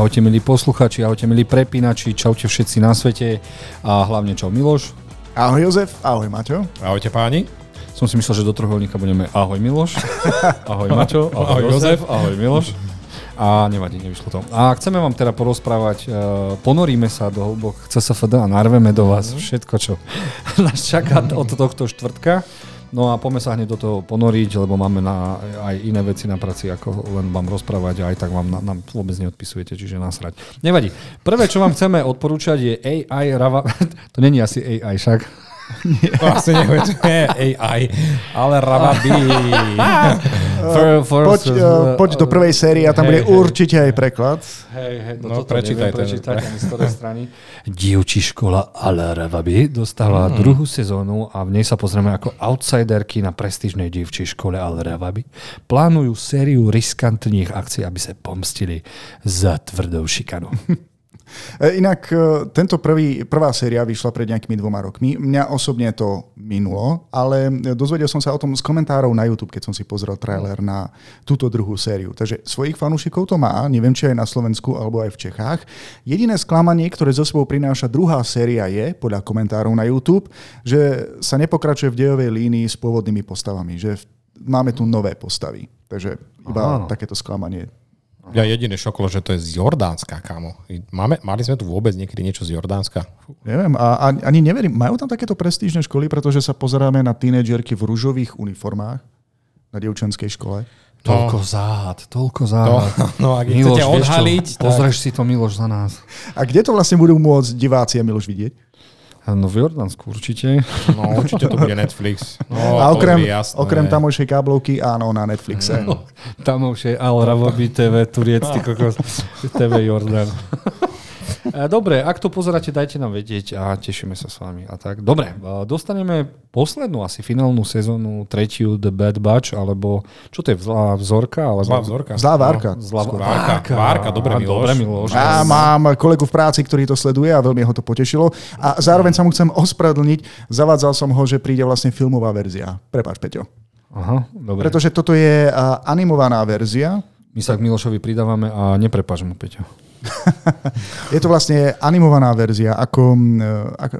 ahojte milí posluchači, ahojte milí prepínači, čaute všetci na svete a hlavne čau Miloš. Ahoj Jozef, ahoj Maťo. Ahojte páni. Som si myslel, že do trojuholníka budeme ahoj Miloš, ahoj Maťo, ahoj, ahoj Jozef, ahoj Miloš. A nevadí, nevyšlo to. A chceme vám teda porozprávať, uh, ponoríme sa do hlbok CSFD a narveme do vás mm. všetko, čo nás čaká od tohto štvrtka. No a poďme sa hneď do toho ponoriť, lebo máme na, aj iné veci na práci, ako len vám rozprávať a aj tak vám nám vôbec neodpisujete, čiže nasrať. Nevadí. Prvé, čo vám chceme odporúčať je AI Rava... to není asi AI však. Nie. To asi nebude, to je AI, ale Ravabi. for, for, poď, uh, poď do prvej série a tam hey, bude hey. určite aj preklad. Hej, hej, no, no prečítaj prečítať ani z ktorej strany. Dievčí škola Al Ravabi dostala mm. druhú sezónu a v nej sa pozrieme ako outsiderky na prestížnej dievčí škole Al Ravabi. Plánujú sériu riskantných akcií, aby sa pomstili za tvrdou šikanou. E, inak e, tento prvý, prvá séria vyšla pred nejakými dvoma rokmi. Mňa osobne to minulo, ale dozvedel som sa o tom z komentárov na YouTube, keď som si pozrel trailer na túto druhú sériu. Takže svojich fanúšikov to má, neviem či aj na Slovensku alebo aj v Čechách. Jediné sklamanie, ktoré zo sebou prináša druhá séria je, podľa komentárov na YouTube, že sa nepokračuje v dejovej línii s pôvodnými postavami, že máme tu nové postavy. Takže iba Aha. takéto sklamanie ja jediné šoklo, že to je z Jordánska, kámo. Máme, mali sme tu vôbec niekedy niečo z Jordánska? Neviem, a ani neverím. Majú tam takéto prestížne školy, pretože sa pozeráme na tínedžerky v rúžových uniformách na dievčenskej škole. Toľko no. záhad, toľko záhad. To, no, ak Miloš, chcete odhaliť... Čo, tak... Pozrieš si to, Miloš, za nás. A kde to vlastne budú môcť diváci a Miloš vidieť? No v Jordánsku určite. No určite to bude Netflix. No, a okrem, okrem tamojšej káblovky, áno, na Netflixe. No, tamojšej Al Rawabi TV, Turiec, ty kokos, TV Jordán. E, dobre, ak to pozeráte, dajte nám vedieť a tešíme sa s vami. A tak. Dobre, e, dostaneme poslednú asi finálnu sezónu, tretiu The Bad Batch, alebo čo to je, zlá vzorka? Alebo... Zlá vzorka. Zlá várka. No, zlá várka. Várka, várka dobre Miloš. Dobre Miloš. Ja mám kolegu v práci, ktorý to sleduje a veľmi ho to potešilo. A zároveň sa mu chcem ospravedlniť, zavádzal som ho, že príde vlastne filmová verzia. Prepač, Peťo. Aha, dobre. Pretože toto je animovaná verzia. My sa k Milošovi pridávame a neprepáč mu, Peťo. je to vlastne animovaná verzia, ako, ako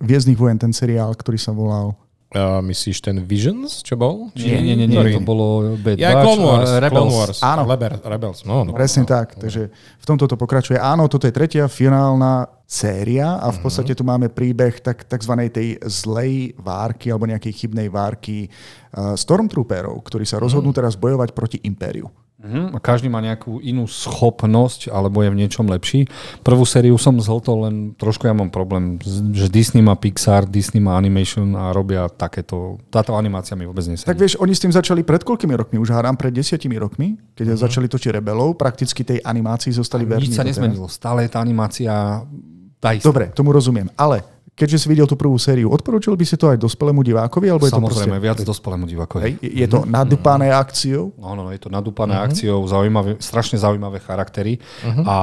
Viezdnych vojen, ten seriál, ktorý sa volal Uh, myslíš ten Visions, čo bol? Či nie, nie, nie, nie to bolo Bad ja, Batch, Clone Wars, Rebels. Clone Wars. Áno. Leber, Rebels. No, no, Presne no, tak, no. takže v tomto to pokračuje. Áno, toto je tretia finálna séria a v mhm. podstate tu máme príbeh tak, takzvanej tej zlej várky alebo nejakej chybnej várky uh, Stormtrooperov, ktorí sa rozhodnú mhm. teraz bojovať proti Impériu. Uh-huh. A každý má nejakú inú schopnosť alebo je v niečom lepší. Prvú sériu som zhltol, len trošku ja mám problém, že Disney má Pixar, Disney má Animation a robia takéto, táto animácia mi vôbec nesedí. Tak vieš, oni s tým začali pred koľkými rokmi? Už hádam pred desiatimi rokmi, keď uh-huh. začali točiť Rebelov, prakticky tej animácii zostali verní. Nič sa nezmenilo, stále je tá animácia tá istá. Dobre, tomu rozumiem, ale keďže si videl tú prvú sériu, odporúčil by si to aj dospelému divákovi? Alebo je Samozrejme, to proste... viac dospelému divákovi. Hej, je to mm-hmm. nadúpané akciou? No, no, je to nadúpané uh-huh. akciou, zaujímavé, strašne zaujímavé charaktery uh-huh. a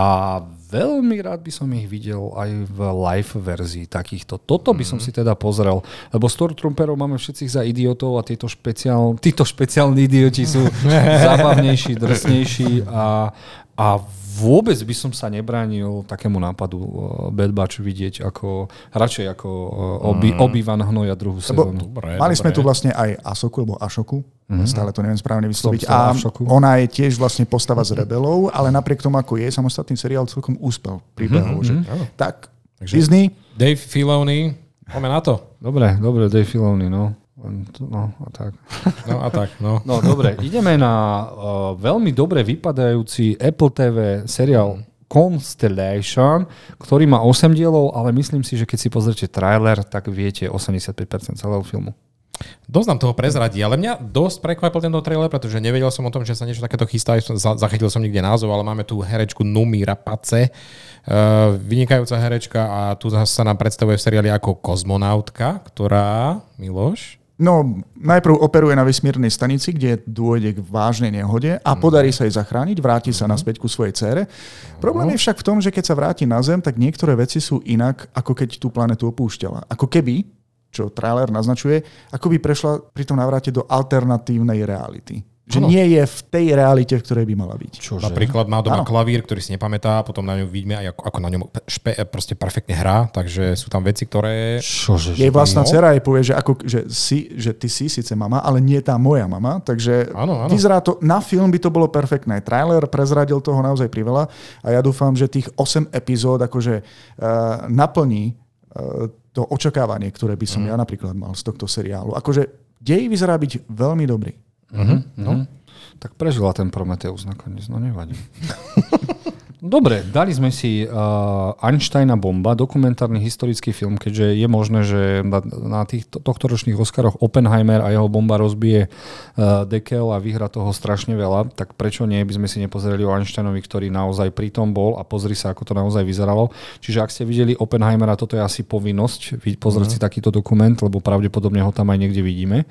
veľmi rád by som ich videl aj v live verzii takýchto. Toto by som si teda pozrel, lebo Stormtrooperov máme všetci za idiotov a títo, špeciál, títo špeciálni idioti sú zábavnejší, drsnejší a, a vôbec by som sa nebránil takému nápadu uh, Bad Batch vidieť ako, radšej ako uh, obi, mm. Obi-Wan Hnoja druhú sezónu. Dobre, mali dobre. sme tu vlastne aj Asoku, alebo Ašoku, mm-hmm. stále to neviem správne vysloviť. A ona je tiež vlastne postava z rebelov, ale napriek tomu, ako je, samostatný seriál celkom úspel príbehov. Mm-hmm. Že? Tak, Takže Disney. Dave Filoni, poďme na to. Dobre, dobre, Dave Filoni, no. No a tak. No a tak, no. No dobre, ideme na uh, veľmi dobre vypadajúci Apple TV seriál Constellation, ktorý má 8 dielov, ale myslím si, že keď si pozrite trailer, tak viete 85% celého filmu. Dosť nám toho prezradí, ale mňa dosť prekvapil tento trailer, pretože nevedel som o tom, že sa niečo takéto chystá. Zachytil som niekde názov, ale máme tu herečku Numi Rapace, uh, vynikajúca herečka a tu sa nám predstavuje v seriáli ako kozmonautka, ktorá, Miloš, No, najprv operuje na vesmírnej stanici, kde dôjde k vážnej nehode a mhm. podarí sa jej zachrániť, vráti sa mhm. naspäť ku svojej cére. Problém je však v tom, že keď sa vráti na Zem, tak niektoré veci sú inak, ako keď tú planetu opúšťala. Ako keby, čo trailer naznačuje, ako by prešla pri tom navráte do alternatívnej reality. Že ano. nie je v tej realite, v ktorej by mala byť. Čože? Napríklad má doma ano. klavír, ktorý si nepamätá, potom na ňom vidíme aj ako, ako na ňom špe, proste perfektne hrá, takže sú tam veci, ktoré... Čože? Jej vlastná no? dcera jej povie, že, ako, že, si, že ty si síce mama, ale nie tá moja mama, takže ano, ano. vyzerá to, na film by to bolo perfektné. Trailer prezradil toho naozaj priveľa a ja dúfam, že tých 8 epizód akože uh, naplní uh, to očakávanie, ktoré by som mm. ja napríklad mal z tohto seriálu. Akože dej vyzerá byť veľmi dobrý. Mm-hmm. No. Tak prežila ten Prometeus nakoniec, no nevadí. Dobre, dali sme si uh, Einsteina bomba, dokumentárny historický film, keďže je možné, že na, na tých tohto ročných Oscaroch Oppenheimer a jeho bomba rozbije uh, dekel a vyhra toho strašne veľa, tak prečo nie by sme si nepozreli o Einsteinovi, ktorý naozaj pritom bol a pozri sa, ako to naozaj vyzeralo. Čiže ak ste videli Oppenheimera, toto je asi povinnosť pozrieť mm. si takýto dokument, lebo pravdepodobne ho tam aj niekde vidíme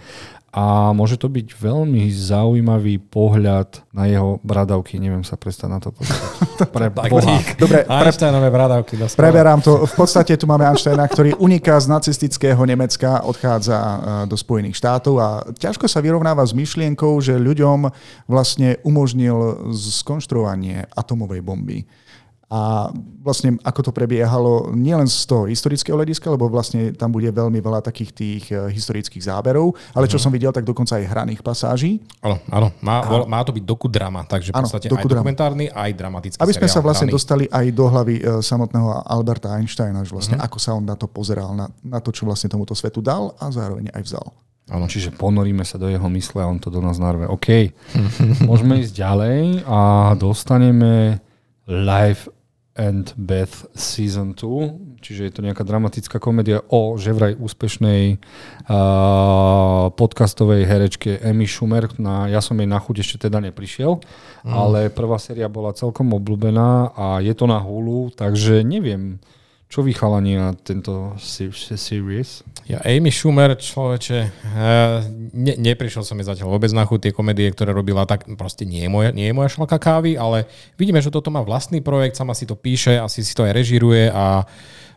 a môže to byť veľmi zaujímavý pohľad na jeho bradavky. Neviem sa prestať na to pozrieť. Pre Boha. Dobre, Einsteinové bradavky. Preberám to. V podstate tu máme Einsteina, ktorý uniká z nacistického Nemecka, odchádza e, do Spojených štátov a ťažko sa vyrovnáva s myšlienkou, že ľuďom vlastne umožnil skonštruovanie atomovej bomby a vlastne ako to prebiehalo nielen z toho historického hľadiska, lebo vlastne tam bude veľmi veľa takých tých eh, historických záberov, ale čo mm. som videl, tak dokonca aj hraných pasáží. Áno, áno. Má, a... má to byť dokudrama, takže v podstate aj dokumentárny, aj dramatický Aby sme sa vlastne hraný. dostali aj do hlavy uh, samotného Alberta Einsteina, že vlastne mm. ako sa on na to pozeral, na, na to, čo vlastne tomuto svetu dal a zároveň aj vzal. Áno, čiže ponoríme sa do jeho mysle a on to do nás narve. OK, môžeme ísť ďalej a dostaneme live and Beth Season 2, čiže je to nejaká dramatická komédia o že vraj úspešnej uh, podcastovej herečke Emmy Schumer. Na, ja som jej na chuť ešte teda neprišiel, mm. ale prvá séria bola celkom obľúbená a je to na Hulu, takže neviem, čo vy chalani na tento series? Ja Amy Schumer, človeče, uh, ne, neprišiel som mi zatiaľ vôbec na chuť tie komedie, ktoré robila, tak proste nie je, moja, nie je moja šalka kávy, ale vidíme, že toto má vlastný projekt, sama si to píše, asi si to aj režiruje a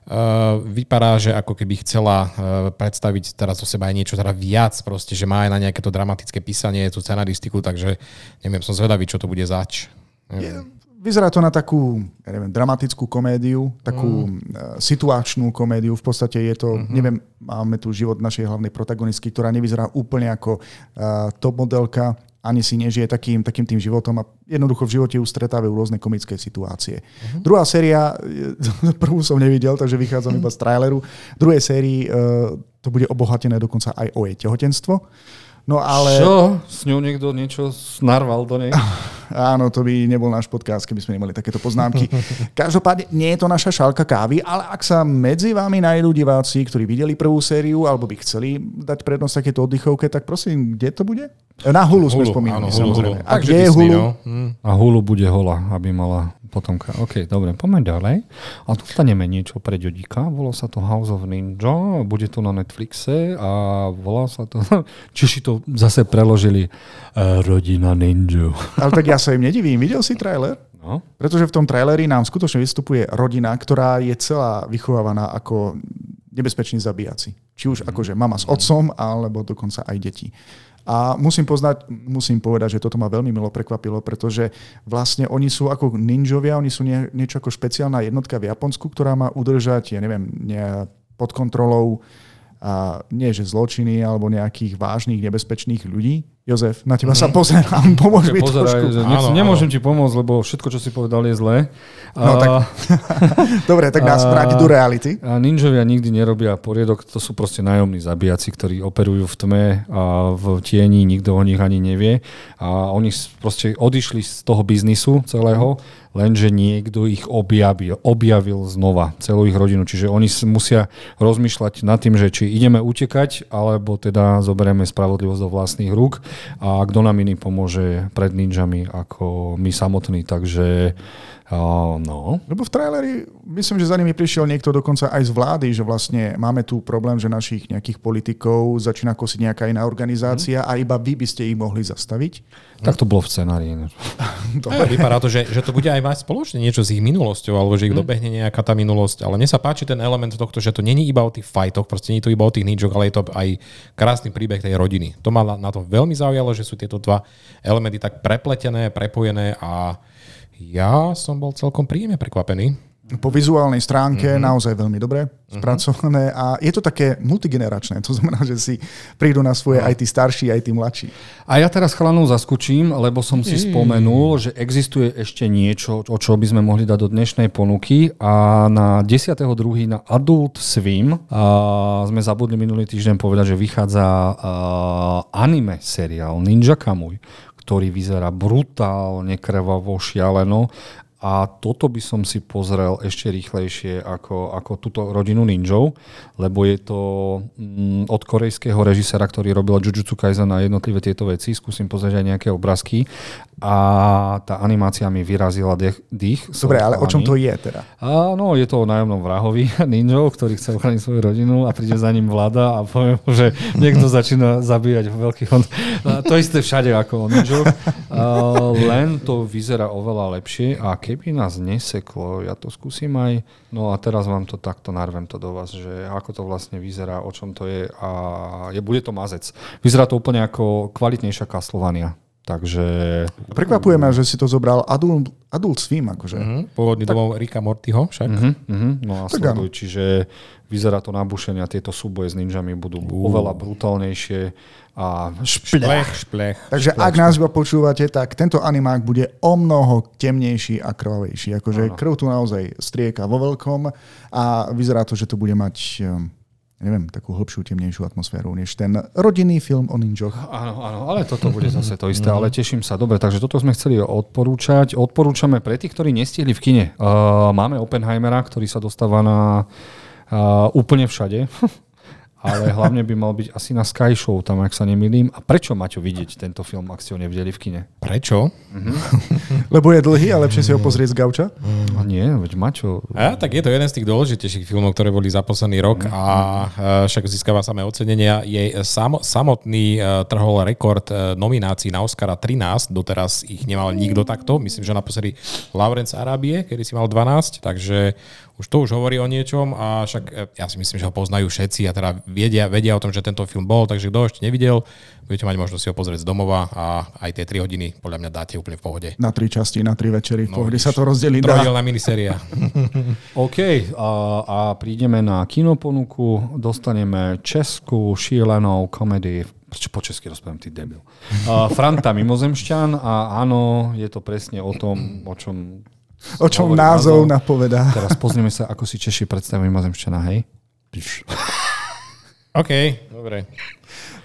Uh, vypadá, že ako keby chcela uh, predstaviť teraz o seba aj niečo teda viac, proste, že má aj na nejaké to dramatické písanie, tú scenaristiku, takže neviem, som zvedavý, čo to bude zač. Neviem. Vyzerá to na takú, ja neviem, dramatickú komédiu, takú mm. situačnú komédiu. V podstate je to, mm-hmm. neviem, máme tu život našej hlavnej protagonistky, ktorá nevyzerá úplne ako uh, top modelka, ani si nežije takým, takým tým životom a jednoducho v živote ju stretávajú rôzne komické situácie. Mm-hmm. Druhá séria, prvú som nevidel, takže vychádzam iba z traileru. V druhej sérii uh, to bude obohatené dokonca aj o jej tehotenstvo. No ale... Čo? S ňou niekto niečo snarval do nej? Áno, to by nebol náš podcast, keby sme nemali takéto poznámky. Každopádne nie je to naša šálka kávy, ale ak sa medzi vami nájdú diváci, ktorí videli prvú sériu alebo by chceli dať prednosť takéto oddychovke, tak prosím, kde to bude? Na Hulu, Hulu sme spomínali, áno, samozrejme. Hulu. A kde je Hulu? No. A Hulu bude hola, aby mala potomka. OK, dobre, poďme ďalej. A dostaneme niečo pre Ďodíka. Volá sa to House of Ninja, bude to na Netflixe a volá sa to... Čiže to zase preložili uh, Rodina Ninja. Ale tak ja sa im nedivím. Videl si trailer? No. Pretože v tom traileri nám skutočne vystupuje rodina, ktorá je celá vychovávaná ako nebezpečný zabíjaci. Či už akože mama s otcom, alebo dokonca aj deti. A musím, poznať, musím povedať, že toto ma veľmi milo prekvapilo, pretože vlastne oni sú ako ninjovia, oni sú nie, niečo ako špeciálna jednotka v Japonsku, ktorá má udržať, ja neviem, nie, pod kontrolou a nie že zločiny alebo nejakých vážnych, nebezpečných ľudí, Jozef, na teba mm. sa pozerám, pomôž mi pozeraj, trošku. Áno, nemôžem áno. ti pomôcť, lebo všetko, čo si povedal, je zlé. No, tak... Dobre, tak nás vráti do reality. A ninjovia nikdy nerobia poriadok, to sú proste nájomní zabíjaci, ktorí operujú v tme a v tieni, nikto o nich ani nevie. A oni proste odišli z toho biznisu celého, lenže niekto ich objavil, objavil znova, celú ich rodinu. Čiže oni musia rozmýšľať nad tým, že či ideme utekať, alebo teda zoberieme spravodlivosť do vlastných rúk a kto nám iný pomôže pred ninjami ako my samotní. Takže Uh, no. Lebo v traileri, myslím, že za nimi prišiel niekto dokonca aj z vlády, že vlastne máme tu problém, že našich nejakých politikov začína kosiť nejaká iná organizácia mm. a iba vy by ste ich mohli zastaviť. Tak to bolo v scenárii. vypadá to, že, že to bude aj mať spoločne niečo s ich minulosťou, alebo že ich mm. dobehne nejaká tá minulosť. Ale mne sa páči ten element tohto, že to není iba o tých fajtoch, proste nie je to iba o tých ninjoch, ale je to aj krásny príbeh tej rodiny. To ma na to veľmi zaujalo, že sú tieto dva elementy tak prepletené, prepojené a ja som bol celkom príjemne prekvapený. Po vizuálnej stránke mm-hmm. naozaj veľmi dobre mm-hmm. spracované a je to také multigeneračné. To znamená, že si prídu na svoje aj tí starší, aj tí mladší. A ja teraz chlanov zaskočím, lebo som si spomenul, že existuje ešte niečo, o čo by sme mohli dať do dnešnej ponuky a na 10.2. na Adult Swim a sme zabudli minulý týždeň povedať, že vychádza anime seriál Ninja Kamui ktorý vyzerá brutálne, krvavo, šialeno a toto by som si pozrel ešte rýchlejšie ako, ako túto rodinu ninjov, lebo je to mm, od korejského režisera, ktorý robil Jujutsu Kaisen na jednotlivé tieto veci. Skúsim pozrieť aj nejaké obrázky a tá animácia mi vyrazila dech, dých. Dobre, ale o čom to je teda? Áno, je to o nájomnom vrahovi ninjov, ktorý chce ochrániť svoju rodinu a príde za ním vláda a povie mu, že niekto začína zabíjať veľkých... To isté všade ako o ninjov. Len to vyzerá oveľa lepšie a keby nás neseklo, ja to skúsim aj... No a teraz vám to takto narvem to do vás, že ako to vlastne vyzerá, o čom to je a je, bude to mazec. Vyzerá to úplne ako kvalitnejšia Castlevania. Takže... Prekvapuje ma, že si to zobral Adult, adult Swim. Akože. Uh-huh. Pôvodný tak... domov Rika Mortyho však. Uh-huh. No a sleduj, čiže vyzerá to nabušenie a tieto súboje s ninjami budú uh. oveľa brutálnejšie a šplech, šplech. Takže šplech, ak nás iba počúvate, tak tento animák bude o mnoho temnejší a krvavejší. Akože krv tu naozaj strieka vo veľkom a vyzerá to, že to bude mať neviem, takú hĺbšiu, temnejšiu atmosféru, než ten rodinný film o ninjoch. Áno, áno, ale toto bude zase to isté, ale teším sa. Dobre, takže toto sme chceli odporúčať. Odporúčame pre tých, ktorí nestihli v kine. Uh, máme Oppenheimera, ktorý sa dostáva na uh, úplne všade. ale hlavne by mal byť asi na Sky Show, tam ak sa nemýlim. A prečo Maťo vidieť tento film, ak ste ho nevideli v kine? Prečo? Mm-hmm. Lebo je dlhý a lepšie si ho pozrieť z gauča? Mm. A nie, veď Maťo... A, tak je to jeden z tých dôležitejších filmov, ktoré boli za posledný rok mm-hmm. a však získava samé ocenenia. Je sam, samotný uh, trhol rekord uh, nominácií na Oscara 13, doteraz ich nemal nikto takto. Myslím, že naposledy Lawrence Arabie, kedy si mal 12, takže už to už hovorí o niečom a však e, ja si myslím, že ho poznajú všetci a teda vedia, vedia o tom, že tento film bol, takže kto ešte nevidel, budete mať možnosť si ho pozrieť z domova a aj tie 3 hodiny podľa mňa dáte úplne v pohode. Na tri časti, na tri večery, v no, pohode sa to rozdelí. Trojdelná miniséria. OK, a, a prídeme na kinoponuku, dostaneme českú šílenou komedii Prečo po česky rozprávam, ty debil. Uh, Franta Mimozemšťan a áno, je to presne o tom, o čom O čom názov, názov napovedá. Teraz pozrieme sa, ako si Češi predstavujú mimozemšťana, hej? OK, dobre.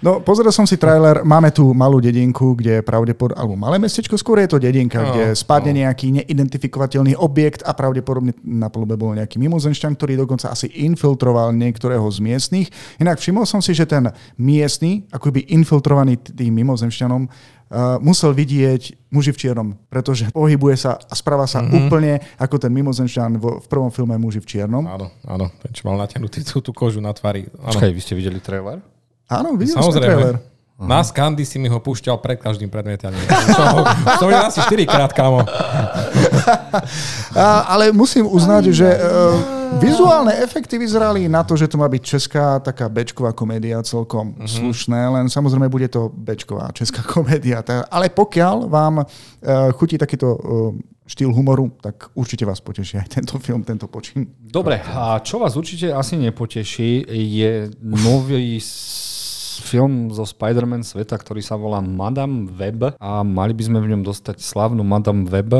No, pozrel som si trailer, máme tu malú dedinku, kde pravdepodobne, alebo malé mestečko, skôr je to dedinka, no, kde spadne no. nejaký neidentifikovateľný objekt a pravdepodobne na polube bol nejaký mimozenšťan, ktorý dokonca asi infiltroval niektorého z miestnych. Inak všimol som si, že ten miestny, akoby infiltrovaný tým mimozemšťanom, uh, musel vidieť muži v čiernom, pretože pohybuje sa a správa sa mm-hmm. úplne ako ten mimozenšťan v, v prvom filme Muži v čiernom. Áno, áno, ten čo mal natiahnutý tú, tú kožu na tvári. Áno. Počkaj, vy ste videli trailer? Áno, videl Samozrejme. som trailer. Na Skandy si mi ho púšťal pred každým predmetaním. To je asi 4 krát, kámo. A, ale musím uznať, že uh, vizuálne efekty vyzerali na to, že to má byť česká taká bečková komédia celkom uh-huh. slušné, len samozrejme bude to bečková česká komédia. Ale pokiaľ vám uh, chutí takýto uh, štýl humoru, tak určite vás poteší aj tento film, tento počin. Dobre, a čo vás určite asi nepoteší, je nový film zo Spider-Man sveta, ktorý sa volá Madame Web a mali by sme v ňom dostať slavnú Madame Web,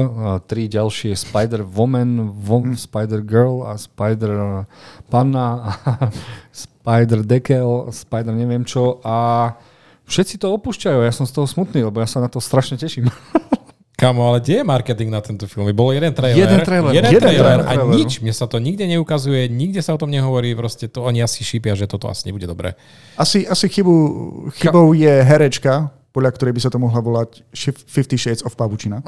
tri ďalšie Spider-Woman, vo- hm. Spider-Girl a Spider-Panna a Spider-Dekel, Spider neviem čo a všetci to opúšťajú, ja som z toho smutný, lebo ja sa na to strašne teším. Kamo, ale kde je marketing na tento film? Bol jeden trailer. Jeden trailer. Jeden, jeden trailer. A nič, mne sa to nikde neukazuje, nikde sa o tom nehovorí, proste to oni asi šípia, že toto asi nebude dobré. Asi, asi chybu, chybou je herečka, podľa ktorej by sa to mohla volať Shif- Fifty Shades of Pavučina.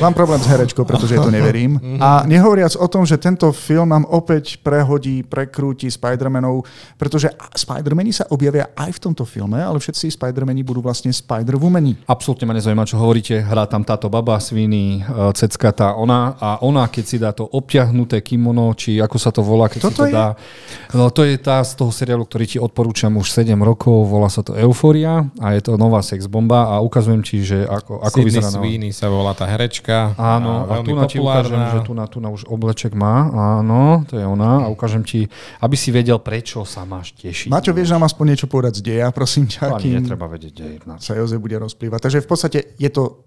Mám problém s herečkou, pretože to neverím. A nehovoriac o tom, že tento film nám opäť prehodí, prekrúti Spider-Manov, pretože Spider-Mani sa objavia aj v tomto filme, ale všetci Spider-Mani budú vlastne Spider-Womani. Absolútne ma nezaujíma, čo hovoríte. Hrá tam táto baba, sviny, cecka, tá ona a ona, keď si dá to obťahnuté kimono, či ako sa to volá, keď Toto si to je? dá. No, to je tá z toho seriálu, ktorý ti odporúčam už 7 rokov, volá sa to Euphoria a je to nová sex bomba a ukazujem ti, že ako, ako vyzerá. Sweeney sa volá tá herečka. Áno, a, a tu na ti ukážem, že tu na, tu na už obleček má. Áno, to je ona a ukážem ti, aby si vedel, prečo sa máš tešiť. Maťo, vieš nám aspoň niečo povedať z deja, prosím ťa. Ani netreba vedieť dej. Sa Jozef bude rozplývať. Takže v podstate je to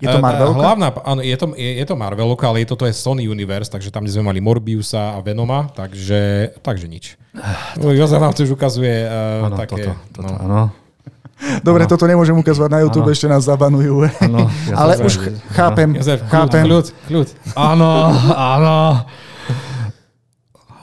je to Marvel? Hlavná, áno, je to, je, je to Marvel, ale je to, to je Sony Universe, takže tam sme mali Morbiusa a Venoma, takže, takže nič. No, Jozef nám už ukazuje uh, ano, také... Toto, toto, no. áno. Dobre, ano. toto nemôžem ukazovať na YouTube, ano. ešte nás zabanujú. Ano, ja Ale už chápem. Jozef, chápem. Kľud, kľud. Áno, áno.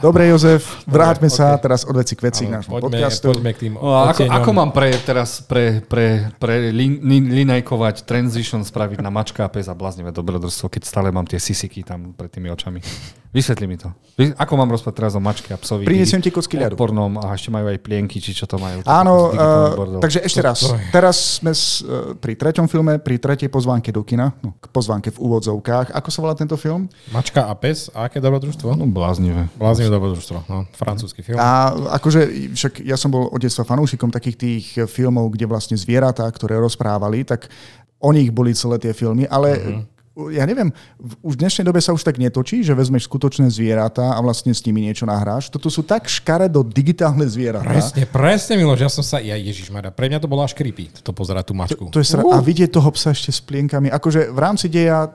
Dobre, Jozef, vráťme okay. sa teraz od veci k veci k nášmu podcastu. Poďme k tým no, ako, ako mám pre, teraz pre, pre, pre lin, linajkovať transition spraviť na mačka a pes a bláznivé dobrodružstvo, keď stále mám tie sisiky tam pred tými očami? Vysvetli mi to. Ako mám rozprávať teraz o mačke a psovi? Prinesiem ti kocky ľadu. Pornom a ešte majú aj plienky, či čo to majú. Áno, uh, takže ešte raz. Teraz sme s, uh, pri treťom filme, pri tretej pozvánke do kina, no, k pozvánke v úvodzovkách. Ako sa volá tento film? Mačka a pes a aké dobrodružstvo? No bláznivé. Bláznivé dobrodružstvo, no, francúzsky film. A akože, však ja som bol od detstva fanúšikom takých tých filmov, kde vlastne zvieratá, ktoré rozprávali, tak o nich boli celé tie filmy, ale uh-huh. Ja neviem, už v dnešnej dobe sa už tak netočí, že vezmeš skutočné zvieratá a vlastne s nimi niečo nahráš. Toto sú tak škaredo digitálne zvieratá. Presne, presne, Miloš, ja som sa, ja Ježiš pre mňa to bolo až creepy, to pozerať tú mačku. To, to je sra- uh. A vidieť toho psa ešte s plienkami, akože v rámci deja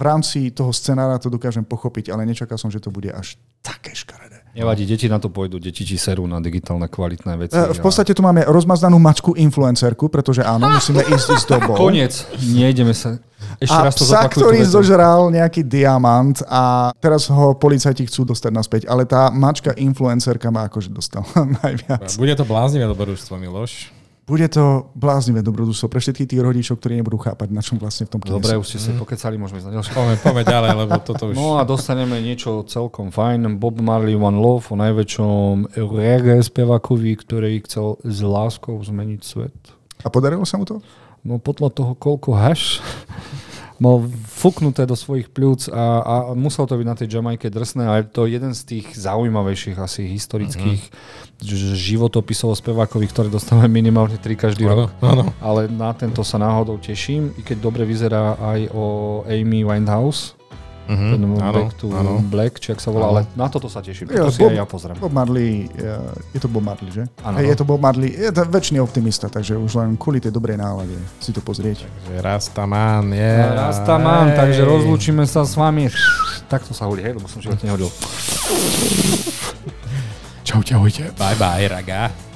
v rámci toho scenára to dokážem pochopiť, ale nečakal som, že to bude až také škaredé. Nevadí, deti na to pôjdu, deti či serú na digitálne kvalitné veci. E, v podstate tu máme rozmazdanú mačku influencerku, pretože áno, musíme ísť s dobou. Koniec, nejdeme sa. Ešte a raz to psa, ktorý zožral nejaký diamant a teraz ho policajti chcú dostať naspäť, ale tá mačka influencerka má akože dostala najviac. Bude to bláznivé dobrodružstvo, Miloš. Bude to bláznivé dobrodružstvo pre všetkých tých rodičov, ktorí nebudú chápať, na čom vlastne v tom Dobre, už ste sa mm. pokecali, môžeme ísť na ďalšie. Poďme, poďme ďalej, lebo toto už... No a dostaneme niečo celkom fajn. Bob Marley One Love o najväčšom reggae spevakovi, ktorý chcel s láskou zmeniť svet. A podarilo sa mu to? No podľa toho, koľko haš mal fuknuté do svojich pľúc a, a musel to byť na tej Jamajke drsné a je to jeden z tých zaujímavejších asi historických uh-huh. životopisov o spevákovi, ktoré dostávame minimálne tri každý rok. Áno. Ale na tento sa náhodou teším, i keď dobre vyzerá aj o Amy Winehouse, Uh-huh, ten áno, Back to áno. Black, či ak sa volá, ale na toto sa teším. Jo, to si Bob, aj ja pozriem. Bob Marley, je to Bob Marley, že? Áno. Je to Bob Marley, je to väčšiný optimista, takže už len kvôli tej dobrej nálade si to pozrieť. Takže Rastaman, je. Yeah. Rastaman, takže rozlúčime sa s vami. Takto sa hodí, hej, lebo som životne nehodil. Čaute, ahojte. Bye bye, raga.